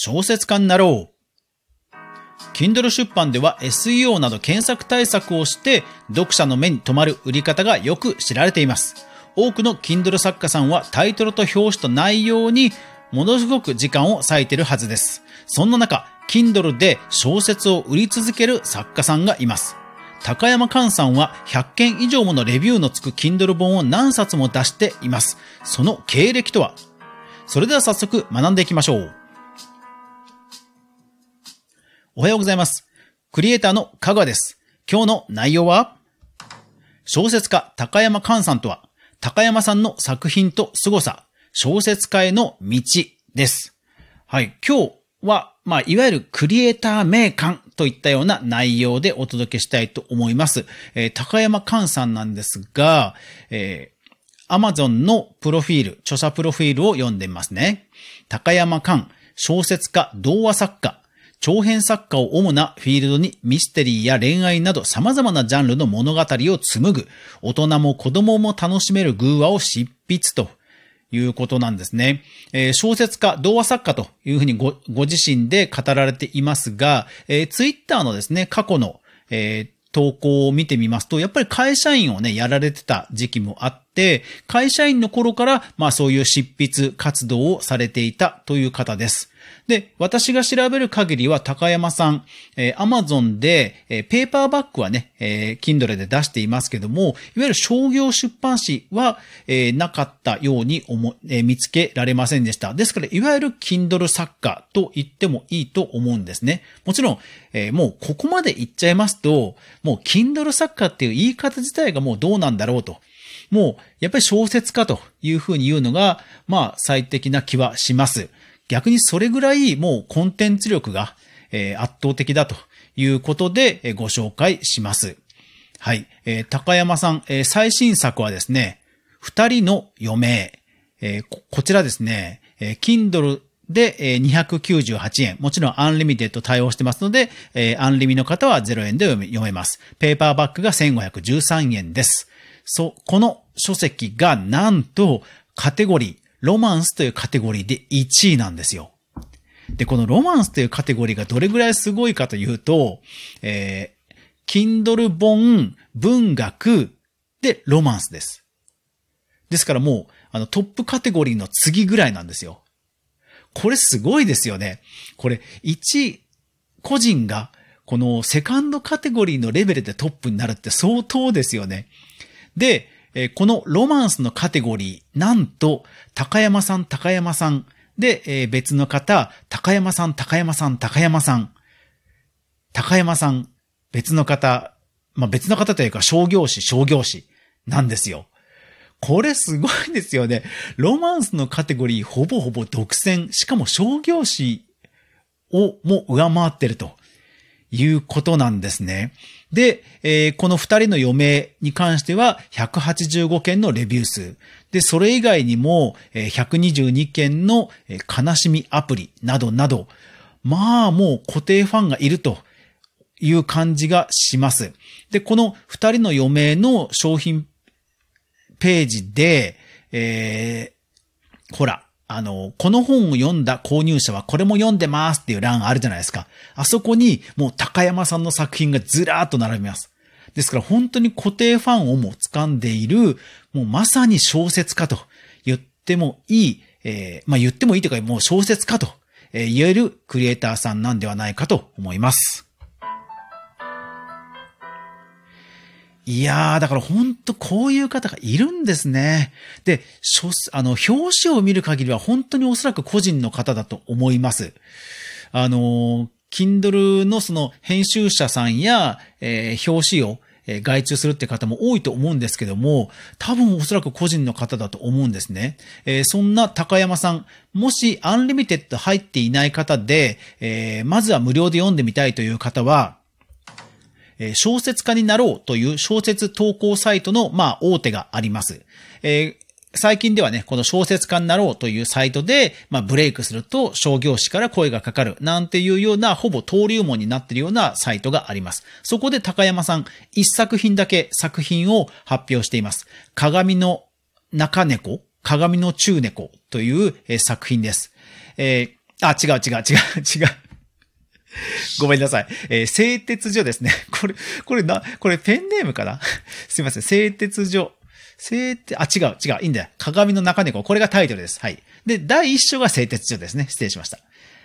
小説家になろう。Kindle 出版では SEO など検索対策をして読者の目に留まる売り方がよく知られています。多くの Kindle 作家さんはタイトルと表紙と内容にものすごく時間を割いてるはずです。そんな中、Kindle で小説を売り続ける作家さんがいます。高山寛さんは100件以上ものレビューのつく Kindle 本を何冊も出しています。その経歴とは？それでは早速学んでいきましょう。おはようございます。クリエイターの香川です。今日の内容は小説家高山寛さんとは高山さんの作品と凄さ、小説家への道です。はい。今日は、まあ、いわゆるクリエイター名鑑といったような内容でお届けしたいと思います。えー、高山寛さんなんですが、えー、Amazon のプロフィール、著者プロフィールを読んでみますね。高山寛、小説家、童話作家、長編作家を主なフィールドにミステリーや恋愛など様々なジャンルの物語を紡ぐ、大人も子供も楽しめる偶話を執筆ということなんですね。えー、小説家、童話作家というふうにご自身で語られていますが、えー、ツイッターのですね、過去の、えー、投稿を見てみますと、やっぱり会社員をね、やられてた時期もあって、会社員の頃から、まあそういう執筆活動をされていたという方です。で、私が調べる限りは高山さん、えー、Amazon で、えー、ペーパーバッグはね、えー、Kindle で出していますけども、いわゆる商業出版誌は、えー、なかったように思、えー、見つけられませんでした。ですから、いわゆる Kindle 作家と言ってもいいと思うんですね。もちろん、えー、もうここまで言っちゃいますと、もう Kindle 作家っていう言い方自体がもうどうなんだろうと。もう、やっぱり小説家というふうに言うのが、まあ、最適な気はします。逆にそれぐらいもうコンテンツ力が、圧倒的だということで、ご紹介します。はい。高山さん、最新作はですね、二人の余命。こちらですね、え、Kindle で、え、298円。もちろん Unlimited 対応してますので、アンリミの方は0円で読めます。ペーパーバックが1513円です。そ、この書籍がなんとカテゴリー、ロマンスというカテゴリーで1位なんですよ。で、このロマンスというカテゴリーがどれぐらいすごいかというと、えー、Kindle 本、文学でロマンスです。ですからもう、あのトップカテゴリーの次ぐらいなんですよ。これすごいですよね。これ、1、個人が、このセカンドカテゴリーのレベルでトップになるって相当ですよね。で、えこのロマンスのカテゴリー、なんと、高山さん、高山さん、で、え別の方、高山さん、高山さん、高山さん、高山さん、別の方、まあ、別の方というか商業誌、商業誌なんですよ。これすごいですよね。ロマンスのカテゴリーほぼほぼ独占、しかも商業誌をも上回ってるということなんですね。で、えー、この二人の余命に関しては185件のレビュー数。で、それ以外にも、122件の、悲しみアプリなどなど、まあもう固定ファンがいるという感じがします。で、この二人の余命の商品ページで、えー、ほら、あの、この本を読んだ購入者はこれも読んでますっていう欄あるじゃないですか。あそこにもう高山さんの作品がずらーっと並びます。ですから本当に固定ファンをも掴んでいる、もうまさに小説家と言ってもいい、えー、まあ言ってもいいというかもう小説家と言えるクリエイターさんなんではないかと思います。いやー、だからほんとこういう方がいるんですね。で、あの、表紙を見る限りは本当におそらく個人の方だと思います。あの、Kindle のその編集者さんや、えー、表紙をえ外注するって方も多いと思うんですけども、多分おそらく個人の方だと思うんですね。えー、そんな高山さん、もし Unlimited 入っていない方で、えー、まずは無料で読んでみたいという方は、え小説家になろうという小説投稿サイトの、まあ、大手があります。えー最近ではね、この小説家になろうというサイトで、まあ、ブレイクすると商業誌から声がかかるなんていうような、ほぼ登竜門になっているようなサイトがあります。そこで高山さん、一作品だけ作品を発表しています。鏡の中猫、鏡の中猫という作品です。えーあ、違う違う違う違う。ごめんなさい。えー、製鉄所ですね。これ、これな、これペンネームかな？すいません。製鉄所。製鉄、あ、違う違う。いいんだよ。鏡の中猫。これがタイトルです。はい。で、第一章が製鉄所ですね。失礼しました。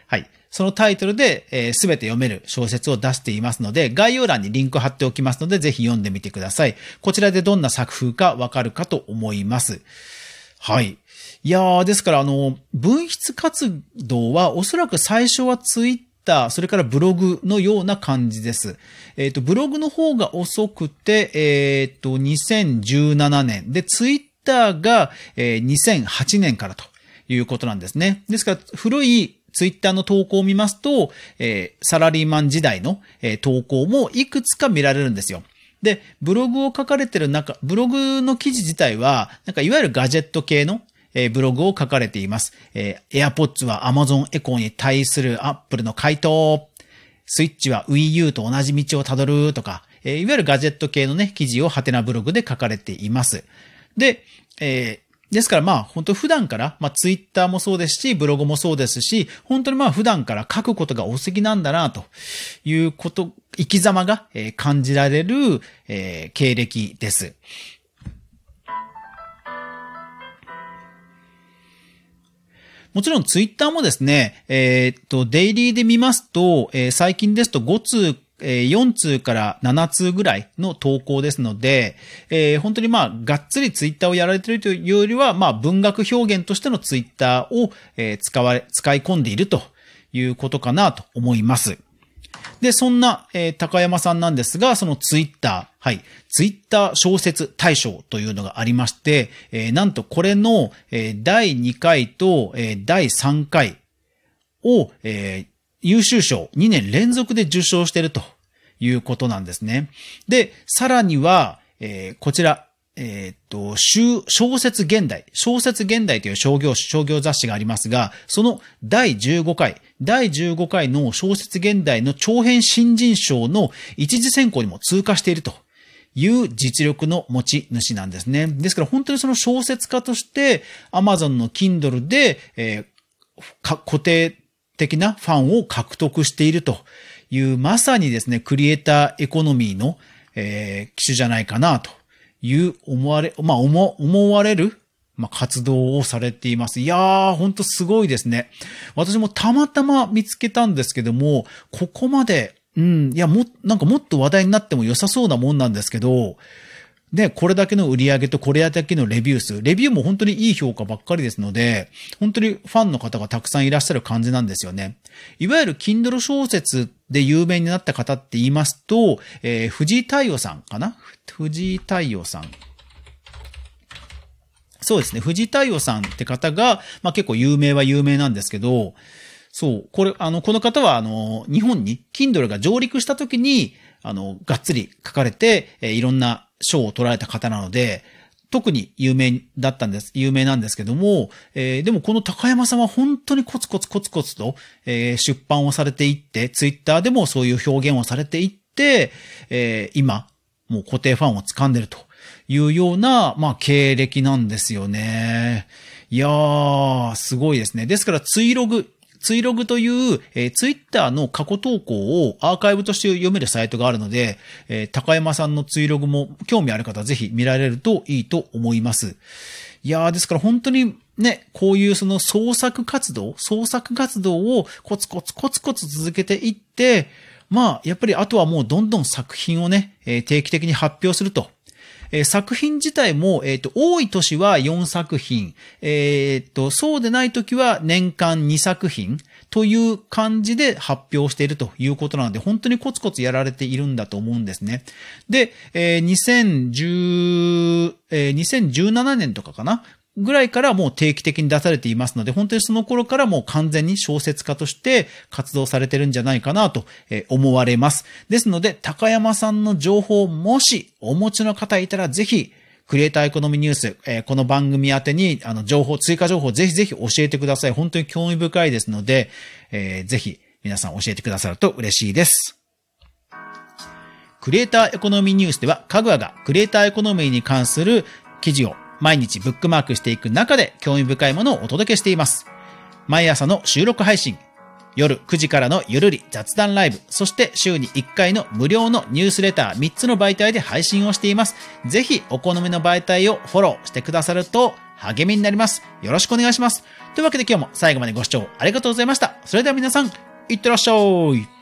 はい。そのタイトルで、す、えー、べ、て読める小説を出していますので、概要欄にリンク貼っておきますので、ぜひ読んでみてください。こちらでどんな作風かわかるかと思います。はい。いやー、ですから、あの、分筆活動はおそらく最初はツイッター、それからブログのような感じです。えっ、ー、と、ブログの方が遅くて、えっ、ー、と、2017年。で、ツイッターが、えー、2008年からということなんですね。ですから、古いツイッターの投稿を見ますと、えー、サラリーマン時代の、えー、投稿もいくつか見られるんですよ。で、ブログを書かれてる中、ブログの記事自体は、なんかいわゆるガジェット系の、えー、ブログを書かれています。えー、AirPods は Amazon Echo に対する Apple の回答。スイッチは Wii U と同じ道をたどるとか、えー、いわゆるガジェット系のね、記事をハテナブログで書かれています。で、えー、ですからまあ本当普段から、まあツイッターもそうですし、ブログもそうですし、本当にまあ普段から書くことがお好きなんだなということ、生き様が感じられる、え、経歴です。もちろんツイッターもですね、えー、っと、デイリーで見ますと、えー、最近ですと5通え4通から7通ぐらいの投稿ですので、えー、本当にまあ、がっつりツイッターをやられているというよりは、まあ、文学表現としてのツイッターを、え、使われ、使い込んでいるということかなと思います。で、そんな、えー、高山さんなんですが、そのツイッター、はい、ツイッター小説大賞というのがありまして、えー、なんとこれの、えー、第2回と、えー、第3回を、えー、優秀賞2年連続で受賞しているということなんですね。で、さらには、えー、こちら、え、っと、小説現代、小説現代という商業商業雑誌がありますが、その第15回、第15回の小説現代の長編新人賞の一次選考にも通過していると。いう実力の持ち主なんですね。ですから本当にその小説家として Amazon の Kindle で、えー、固定的なファンを獲得していると。いうまさにですね、クリエイターエコノミーの、えー、機種じゃないかなと。いう思われ、まあ、思、思われる、まあ、活動をされています。いやー、ほんとすごいですね。私もたまたま見つけたんですけども、ここまで、うん、いや、も、なんかもっと話題になっても良さそうなもんなんですけど、で、これだけの売り上げとこれだけのレビュー数、レビューも本当にいい評価ばっかりですので、本当にファンの方がたくさんいらっしゃる感じなんですよね。いわゆる Kindle 小説で有名になった方って言いますと、えー、藤井太陽さんかな？藤井太陽さん。そうですね。藤井太陽さんって方が、まあ結構有名は有名なんですけど、そう、これ、あの、この方は、あの、日本に Kindle が上陸した時に、あの、がっつり書かれて、えー、いろんな賞を取られた方なので、特に有名だったんです、有名なんですけども、えー、でもこの高山さんは本当にコツコツコツコツと、えー、出版をされていって、ツイッターでもそういう表現をされていって、えー、今、もう固定ファンを掴んでるというような、まあ、経歴なんですよね。いやー、すごいですね。ですから、ツイログ、ツイログという、えー、ツイッターの過去投稿をアーカイブとして読めるサイトがあるので、えー、高山さんのツイログも興味ある方はぜひ見られるといいと思います。いやー、ですから本当にね、こういうその創作活動、創作活動をコツコツコツコツ続けていって、まあ、やっぱりあとはもうどんどん作品をね、えー、定期的に発表すると。え、作品自体も、えっ、と、多い年は4作品、えっ、と、そうでない時は年間2作品という感じで発表しているということなので、本当にコツコツやられているんだと思うんですね。で、えー、2010、えー、2017年とかかなぐらいからもう定期的に出されていますので、本当にその頃からもう完全に小説家として活動されてるんじゃないかなと思われます。ですので、高山さんの情報をもしお持ちの方いたらぜひ、クリエイターエコノミーニュース、えー、この番組宛てに、あの、情報、追加情報ぜひぜひ教えてください。本当に興味深いですので、えー、ぜひ皆さん教えてくださると嬉しいです。クリエイターエコノミーニュースでは、かぐわがクリエイターエコノミーに関する記事を毎日ブックマークしていく中で興味深いものをお届けしています。毎朝の収録配信、夜9時からのゆるり雑談ライブ、そして週に1回の無料のニュースレター3つの媒体で配信をしています。ぜひお好みの媒体をフォローしてくださると励みになります。よろしくお願いします。というわけで今日も最後までご視聴ありがとうございました。それでは皆さん、いってらっしゃい。